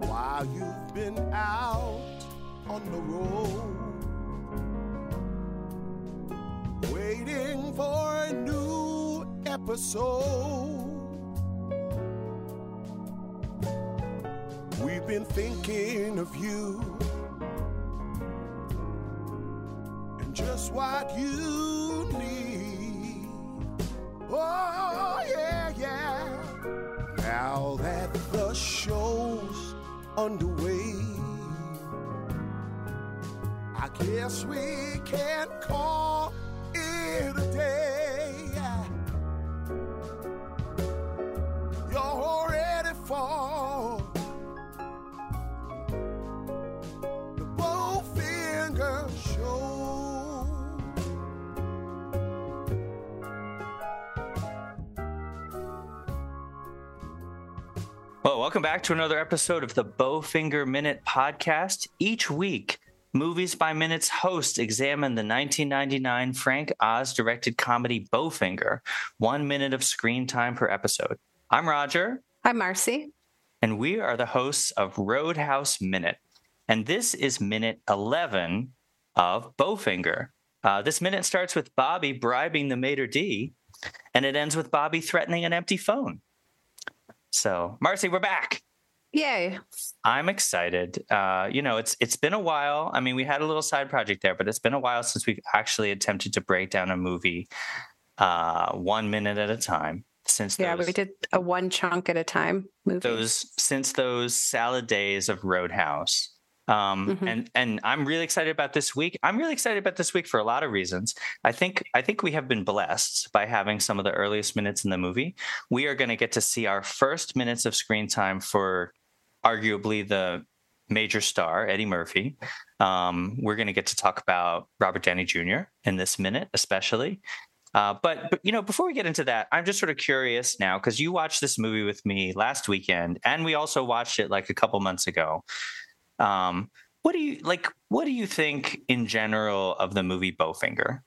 While you've been out on the road, waiting for a new episode. We've been thinking of you you need. Oh, yeah, yeah. Now that the show's underway, I guess we can call it a day. Well, welcome back to another episode of the Bowfinger Minute podcast. Each week, Movies by Minutes hosts examine the 1999 Frank Oz directed comedy Bowfinger, one minute of screen time per episode. I'm Roger, I'm Marcy. and we are the hosts of Roadhouse Minute. And this is minute 11 of Bowfinger. Uh, this minute starts with Bobby bribing the maitre d', and it ends with Bobby threatening an empty phone. So, Marcy, we're back. Yay. I'm excited. Uh, you know, it's it's been a while. I mean, we had a little side project there, but it's been a while since we've actually attempted to break down a movie uh, one minute at a time. Since Yeah, those, we did a one chunk at a time movie. those since those salad days of Roadhouse. Um, Mhm. and and I'm really excited about this week. I'm really excited about this week for a lot of reasons. I think I think we have been blessed by having some of the earliest minutes in the movie. We are going to get to see our first minutes of screen time for arguably the major star Eddie Murphy. Um, we're going to get to talk about Robert Downey Jr. in this minute, especially. Uh, but, but you know, before we get into that, I'm just sort of curious now because you watched this movie with me last weekend, and we also watched it like a couple months ago. Um, what do you like? What do you think in general of the movie Bowfinger?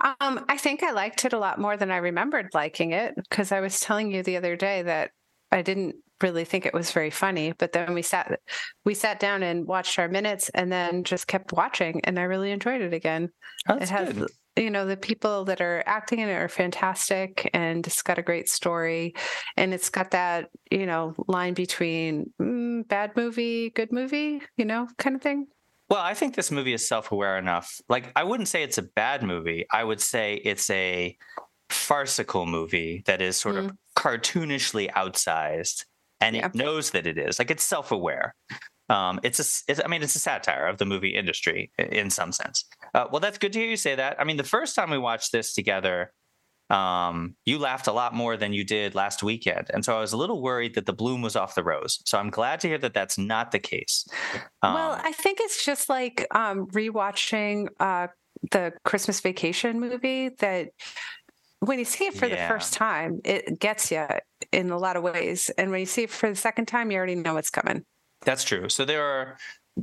Um, I think I liked it a lot more than I remembered liking it because I was telling you the other day that I didn't really think it was very funny. But then we sat we sat down and watched our minutes and then just kept watching and I really enjoyed it again. Oh, it has good. You know the people that are acting in it are fantastic and it's got a great story and it's got that you know line between mm, bad movie good movie you know kind of thing Well, I think this movie is self-aware enough. Like, I wouldn't say it's a bad movie. I would say it's a farcical movie that is sort of cartoonishly outsized, and Yeah. it knows that it is. Like, it's self-aware. Um, it's a, it's, I mean, it's a satire of the movie industry in some sense. Uh, well, that's good to hear you say that. I mean, the first time we watched this together, um, you laughed a lot more than you did last weekend, and so I was a little worried that the bloom was off the rose. So I'm glad to hear that that's not the case. well Um, i think it's just like um rewatching uh the christmas vacation movie that when you see it for Yeah. the first time it gets you in a lot of ways and when you see it for the second time you already know what's coming That's true. So there are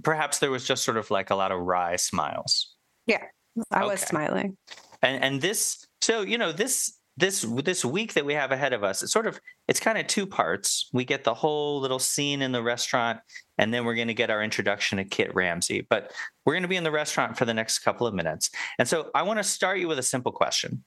perhaps there was just sort of like a lot of wry smiles. Yeah, I was Okay. smiling And and this so you know this this this week that we have ahead of us, it's sort of it's kind of two parts. We get the whole little scene in the restaurant and then we're going to get our introduction to Kit Ramsey. But we're going to be in the restaurant for the next couple of minutes. And so I want to start you with a simple question.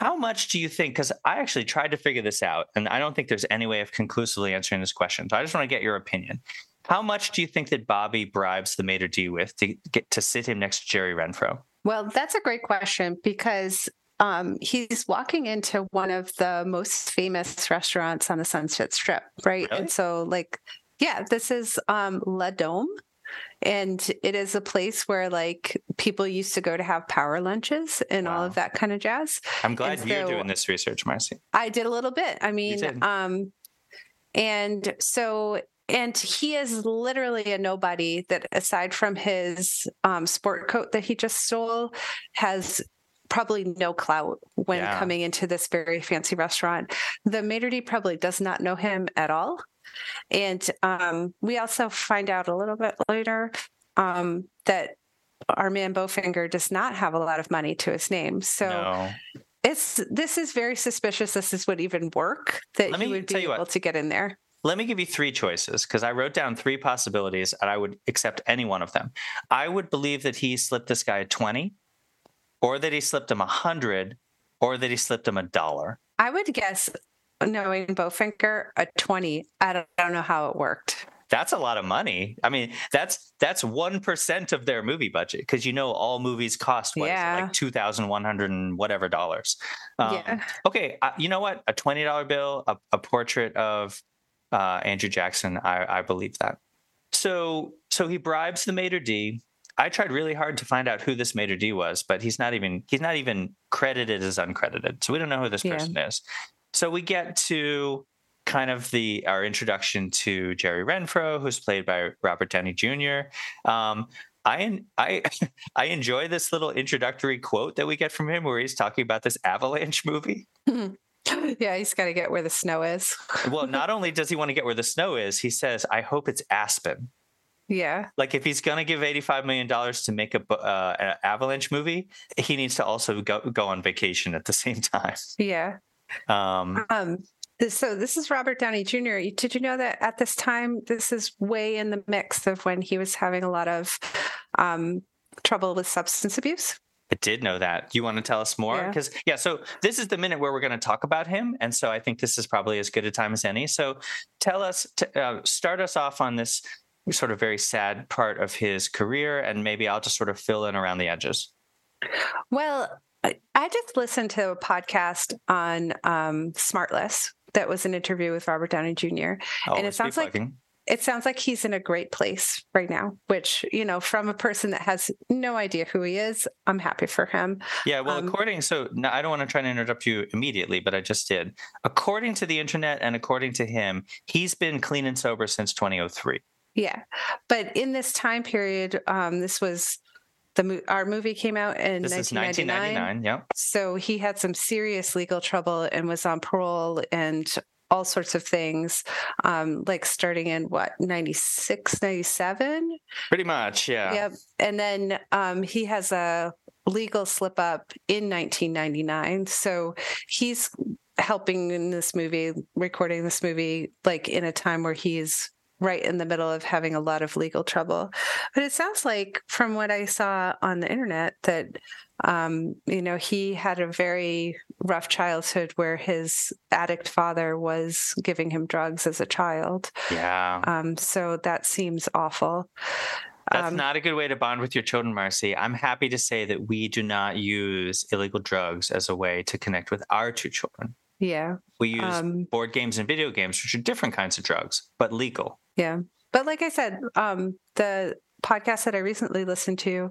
How much do you think? Because I actually tried to figure this out, and I don't think there's any way of conclusively answering this question. So I just want to get your opinion. How much do you think that Bobby bribes the maitre d with to get to sit him next to Jerry Renfro? Well, that's a great question because um, he's walking into one of the most famous restaurants on the Sunset Strip, right? Really? And so, like, yeah, this is um, La Dome. And it is a place where like people used to go to have power lunches and all of that kind of jazz. I'm glad And you're so- doing this research, Marcy. I did a little bit. I mean, um, and so, and he is literally a nobody that, aside from his um, sport coat that he just stole, has probably no clout when Yeah. coming into this very fancy restaurant. The maitre d' probably does not know him at all. And um, we also find out a little bit later um, that our man Bowfinger does not have a lot of money to his name. So no. it's this is very suspicious. This is would even work that Let he me would be you able what. to get in there. Let me give you three choices because I wrote down three possibilities and I would accept any one of them. I would believe that he slipped this guy a 20, or that he slipped him a 100, or that he slipped him a dollar. I would guess, knowing Bowfinger, a twenty. I don't, I don't know how it worked. That's a lot of money. I mean, that's that's one percent of their movie budget because you know all movies cost what Yeah. like two thousand one hundred and whatever dollars. Um, yeah, Okay, uh, you know what? A twenty dollar bill, a, a portrait of uh, Andrew Jackson. I, I believe that. So so he bribes the maitre d. I tried really hard to find out who this maitre d was, but he's not even he's not even credited as uncredited. So we don't know who this Yeah. person is. So we get to kind of the our introduction to Jerry Renfro, who's played by Robert Downey Jr. Um, I I I enjoy this little introductory quote that we get from him, where he's talking about this Avalanche movie. yeah. He's got to get where the snow is. Well, not only does he want to get where the snow is, he says, "I hope it's Aspen." Yeah, Like if he's going to give eighty-five million dollars to make a uh, an Avalanche movie, he needs to also go go on vacation at the same time. yeah. Um, Um, this, so this is Robert Downey Jr. Did you know that at this time, this is way in the mix of when he was having a lot of um, trouble with substance abuse? I did know that. You want to tell us more? Because yeah, so this is the minute where we're going to talk about him, and so I think this is probably as good a time as any. So tell us, t- uh, start us off on this sort of very sad part of his career, and maybe I'll just sort of fill in around the edges. Well, I just listened to a podcast on um, Smartless that was an interview with Robert Downey Jr. Always it sounds like- It sounds like he's in a great place right now, which, you know, from a person that has no idea who he is, I'm happy for him. Yeah, well, Um, according so no, I don't want to try to interrupt you immediately, but I just did. According to the internet and according to him, he's been clean and sober since 2003. Yeah. But in this time period, um, this was the mo- our movie came out in This is 1999. 1999. Yeah. So he had some serious legal trouble and was on parole and all sorts of things, um, like starting in what, 96, 97? Pretty much. Yeah. Yep. And then um, he has a legal slip up in 1999. So he's helping in this movie, recording this movie, like in a time where he's right in the middle of having a lot of legal trouble. But it sounds like, from what I saw on the internet, that um, you know he had a very rough childhood where his addict father was giving him drugs as a child. Yeah. Um, so that seems awful. That's Um, not a good way to bond with your children, Marcy. I'm happy to say that we do not use illegal drugs as a way to connect with our two children. Yeah. We use Um, board games and video games, which are different kinds of drugs, but legal. Yeah. But like I said, um, the podcast that I recently listened to,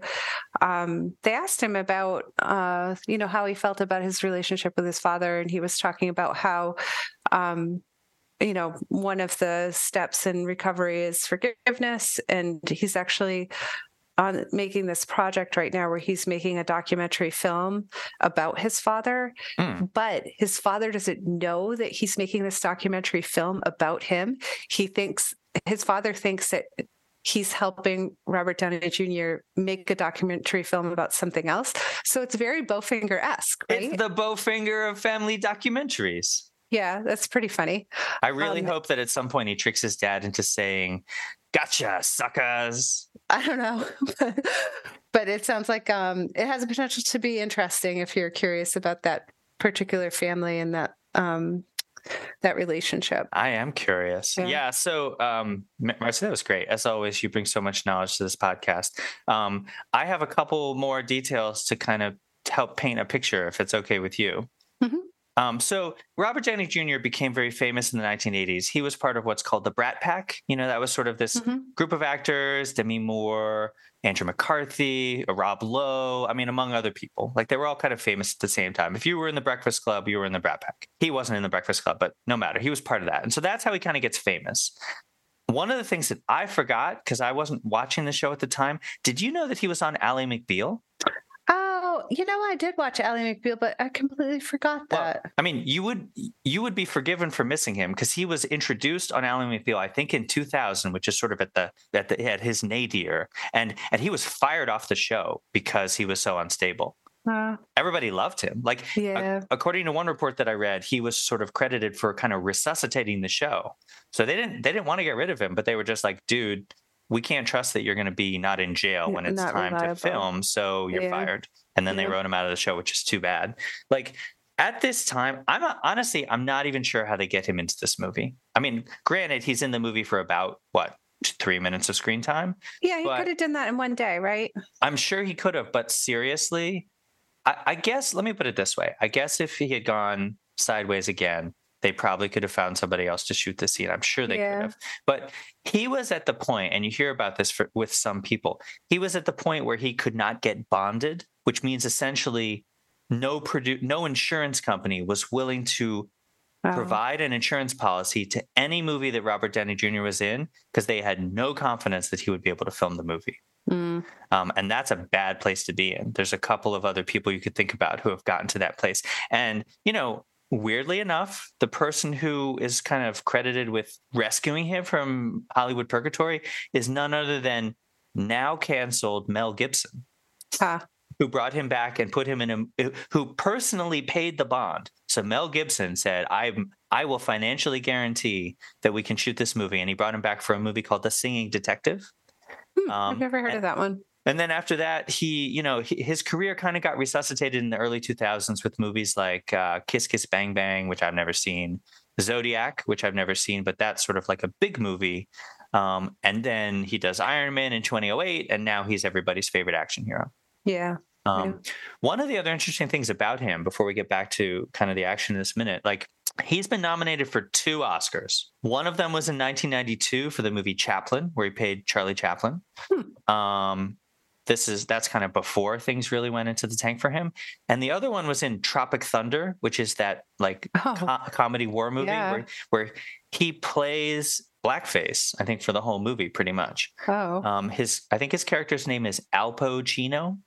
um, they asked him about, uh, you know, how he felt about his relationship with his father. And he was talking about how, um, you know, one of the steps in recovery is forgiveness. And he's actually on making this project right now where he's making a documentary film about his father Hmm. but his father doesn't know that he's making this documentary film about him. He thinks his father thinks that he's helping Robert Downey Jr. make a documentary film about something else. So it's very Bowfinger esque, right? It's the Bowfinger of family documentaries. yeah, that's pretty funny. I really Um, hope that at some point he tricks his dad into saying, Gotcha, suckers. I don't know. but it sounds like um, it has a potential to be interesting if you're curious about that particular family and that um, that relationship. I am curious. Yeah. Yeah. so, um, Marcy, that was great. As always, you bring so much knowledge to this podcast. Um, I have a couple more details to kind of help paint a picture, if it's okay with you. Um, so, Robert Downey Jr. became very famous in the 1980s. He was part of what's called the Brat Pack. You know, that was sort of this Mhm. group of actors Demi Moore, Andrew McCarthy, uh, Rob Lowe. I mean, among other people. Like they were all kind of famous at the same time. If you were in the Breakfast Club, you were in the Brat Pack. He wasn't in the Breakfast Club, but no matter. He was part of that. And so that's how he kind of gets famous. One of the things that I forgot because I wasn't watching the show at the time. Did you know that he was on Ally McBeal? You know, I did watch Ally McBeal, but I completely forgot Well, that. I mean, you would you would be forgiven for missing him because he was introduced on Ally McBeal, I think, in 2000, which is sort of at the at the at his nadir, and and he was fired off the show because he was so unstable. Uh, Everybody loved him. Like yeah. according to one report that I read, he was sort of credited for kind of resuscitating the show. So they didn't they didn't want to get rid of him, but they were just like, dude, we can't trust that you're going to be not in jail when it's Not time reliable. to film, so you're Yeah. fired. And then they wrote him out of the show, which is too bad. Like at this time, I'm not, honestly I'm not even sure how they get him into this movie. I mean, granted, he's in the movie for about what three minutes of screen time. Yeah, he could have done that in one day, right? I'm sure he could have, but seriously, I, I guess let me put it this way. I guess if he had gone sideways again, they probably could have found somebody else to shoot the scene. I'm sure they Yeah. could have. But he was at the point, and you hear about this for, with some people. He was at the point where he could not get bonded, which means essentially no produ- no insurance company was willing to Oh. provide an insurance policy to any movie that Robert Downey Jr. was in because they had no confidence that he would be able to film the movie. Mm. Um, and that's a bad place to be in. There's a couple of other people you could think about who have gotten to that place. And, you know, weirdly enough, the person who is kind of credited with rescuing him from Hollywood Purgatory is none other than now canceled Mel Gibson, Ah, who brought him back and put him in a, who personally paid the bond. So Mel Gibson said, I, I will financially guarantee that we can shoot this movie. And he brought him back for a movie called The Singing Detective. hmm, Um, I've never heard of that one. And then after that, he, you know, he, his career kind of got resuscitated in the early 2000s with movies like uh, Kiss Kiss Bang Bang, which I've never seen, Zodiac, which I've never seen, but that's sort of like a big movie. Um, and then he does Iron Man in 2008, and now he's everybody's favorite action hero. Yeah. Um, One of the other interesting things about him, before we get back to kind of the action in this minute, like he's been nominated for two Oscars. One of them was in 1992 for the movie Chaplin, where he played Charlie Chaplin. Um, this is that's kind of before things really went into the tank for him. And the other one was in Tropic Thunder, which is that like Oh, co- comedy war movie Yeah. where where he plays blackface. I think for the whole movie, pretty much. oh. Um, his I think his character's name is Alpo Chino.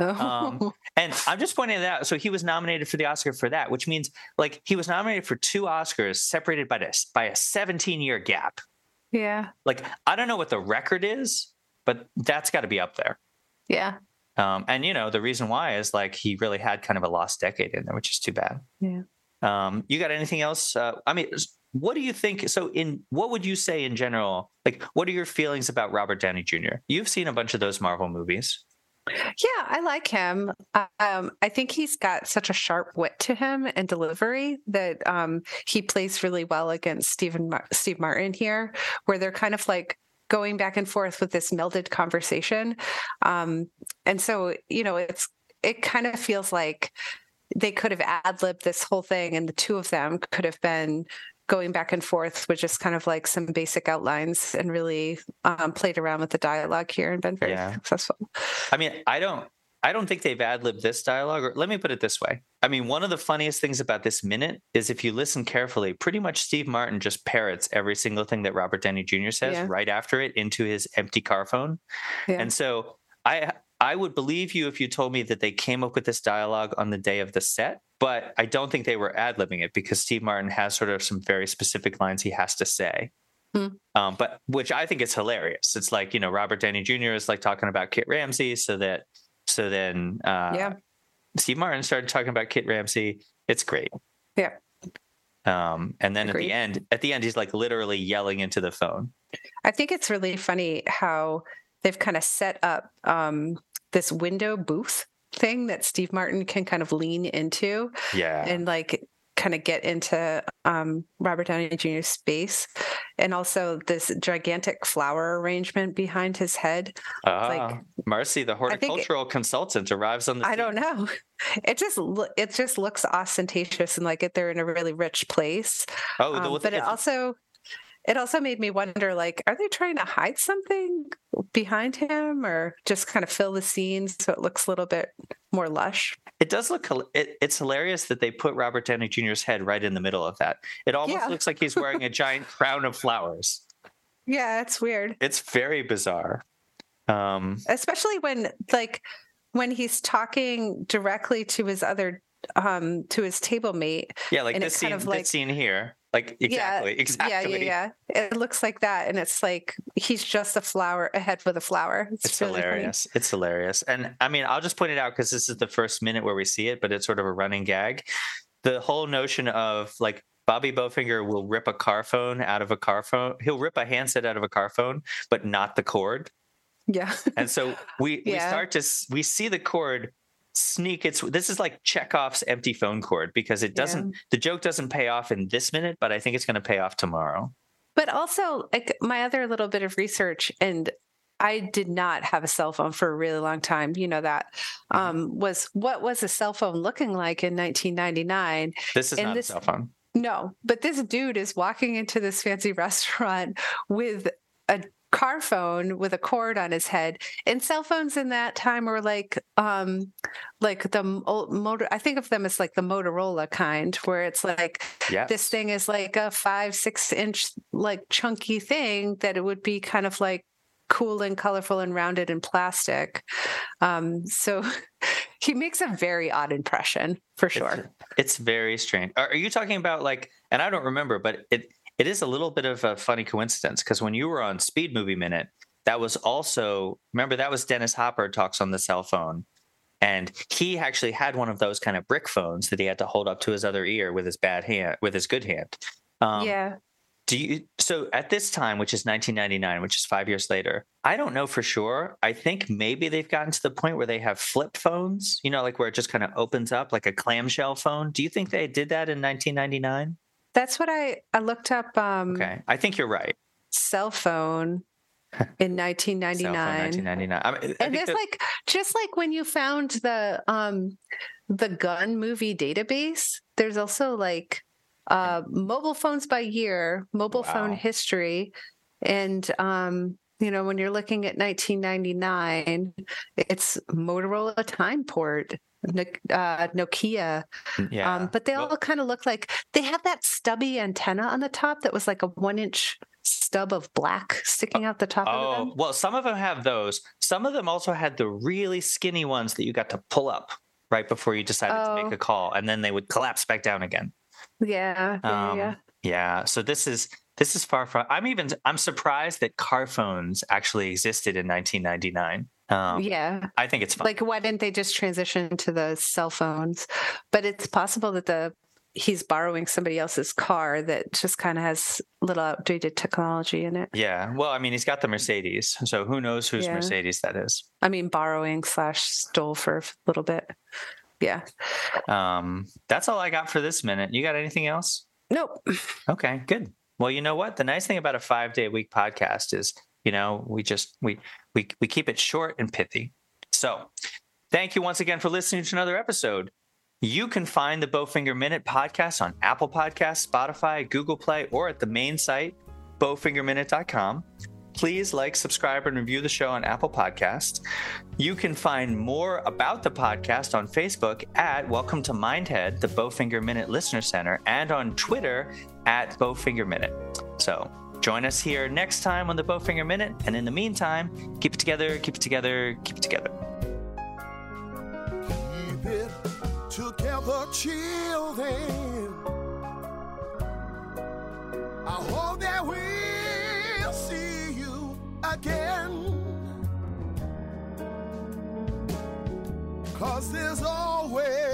Oh. um, And I'm just pointing that out. So he was nominated for the Oscar for that, which means like he was nominated for two Oscars separated by this by a 17 year gap. yeah. Like I don't know what the record is, but that's got to be up there. Yeah. Um, and you know the reason why is like he really had kind of a lost decade in there, which is too bad. Yeah. Um, you got anything else? Uh, I mean, what do you think? So, in what would you say in general? Like, what are your feelings about Robert Downey Jr.? You've seen a bunch of those Marvel movies. Yeah, I like him. Um, I think he's got such a sharp wit to him and delivery that um, he plays really well against Stephen Mar- Steve Martin here, where they're kind of like going back and forth with this melded conversation. Um, and so, you know, it's it kind of feels like they could have ad libbed this whole thing, and the two of them could have been going back and forth with just kind of like some basic outlines and really um, played around with the dialogue here and been very Yeah. successful. I mean, I don't I don't think they've ad libbed this dialogue. Or let me put it this way. I mean, one of the funniest things about this minute is if you listen carefully, pretty much Steve Martin just parrots every single thing that Robert Downey Jr. says Yeah. right after it into his empty car phone. Yeah. And so I I would believe you if you told me that they came up with this dialogue on the day of the set, but I don't think they were ad libbing it because Steve Martin has sort of some very specific lines he has to say. Hmm. Um, but which I think is hilarious. It's like, you know, Robert Downey Jr. is like talking about Kit Ramsey so that so then uh Yeah. Steve Martin started talking about Kit Ramsey. It's great. Yeah. Um, and then at the end, at the end, he's like literally yelling into the phone. I think it's really funny how they've kind of set up um, this window booth thing that Steve Martin can kind of lean into Yeah. and like kind of get into um, Robert Downey Jr.'s space. And also this gigantic flower arrangement behind his head. Ah, like- Marcy, the think it- horticultural consultant, arrives on the I don't know. It just lo- it just looks ostentatious and like if they're in a really rich place. Oh, the, Um, but it also it also made me wonder like are they trying to hide something behind him or just kind of fill the scene so it looks a little bit more lush It does look. It, it's hilarious that they put Robert Downey Jr.'s head right in the middle of that. It almost Yeah. looks like he's wearing a giant crown of flowers. yeah it's weird It's very bizarre. Um, especially when like when he's talking directly to his other um to his table mate. Yeah, like And this it's kind of like- this scene here. Like exactly, yeah, exactly. Yeah, yeah, yeah. It looks like that. And it's like he's just a flower ahead with a flower. It's, It's really funny. hilarious. It's hilarious. And I mean, I'll just point it out because this is the first minute where we see it, but it's sort of a running gag. The whole notion of like Bobby Bowfinger will rip a car phone out of a car phone. He'll rip a handset out of a car phone, but not the cord. Yeah. And so we we start to we see the cord sneak its this is like Chekhov's empty phone cord because it doesn't the joke doesn't pay off in this minute, but I think it's going to pay off tomorrow. But also, like my other little bit of research, and I did not have a cell phone for a really long time. You know that Mm-hmm. um, was what was a cell phone looking like in 1999? This is And not this- a cell phone. No, but this dude is walking into this fancy restaurant with a car phone with a cord on his head. And cell phones in that time were like, um, like the old motor. I think of them as like the Motorola kind, where it's like Yeah. this thing is like a five, six inch, like chunky thing that it would be kind of like cool and colorful and rounded and plastic. Um, so he makes a very odd impression for sure. It's, it's very strange. Are, are you talking about like? And I don't remember, but it it is a little bit of a funny coincidence because when you were on Speed Movie Minute, that was also remember that was Dennis Hopper talks on the cell phone, and he actually had one of those kind of brick phones that he had to hold up to his other ear with his bad hand, with his good hand. Um, yeah. do you so at this time which is 1999 which is five years later i don't know for sure i think maybe they've gotten to the point where they have flip phones you know like where it just kind of opens up like a clamshell phone do you think they did that in 1999 That's what I I looked up. Um, okay i think you're right cell phone in Cell phone, 1999. 1999 I mean, I And there's that- like just like when you found the um the gun movie database, there's also like uh mobile phones by year, mobile phone history, and um you know when you're looking at 1999, it's Motorola Timeport. Uh, Nokia, yeah um, but they Well- all kind of look like they have that stubby antenna on the top that was like a one inch stub of black sticking out the top of Oh, them. well, some of them have those. Some of them also had the really skinny ones that you got to pull up right before you decided to Oh. make a call, and then they would collapse back down again. Yeah, yeah, Um, yeah. Yeah. So this is this is far from. I'm even. I'm surprised that car phones actually existed in 1999. Um, yeah. I think it's fun. Like, why didn't they just transition to the cell phones? But it's possible that the he's borrowing somebody else's car that just kind of has little outdated technology in it. yeah. Well, I mean, he's got the Mercedes, so who knows whose Yeah. Mercedes that is. I mean, borrowing slash stole for a little bit. Yeah. Um, that's all I got for this minute. You got anything else? Nope. Okay, good. Well, you know what? The nice thing about a five day a week podcast is, you know, we just we we we keep it short and pithy. So, thank you once again for listening to another episode. You can find the Bowfinger Minute podcast on Apple Podcasts, Spotify, Google Play, or at the main site, bowfingerminute.com. Please like, subscribe, and review the show on Apple Podcasts. You can find more about the podcast on Facebook at Welcome to Mindhead, the Bowfinger Minute Listener Center, and on Twitter at Bowfinger Minute. So join us here next time on the Bowfinger Minute. And in the meantime, keep it together, keep it together, keep it together. Keep it together, children. I hope that you again. Cause there's always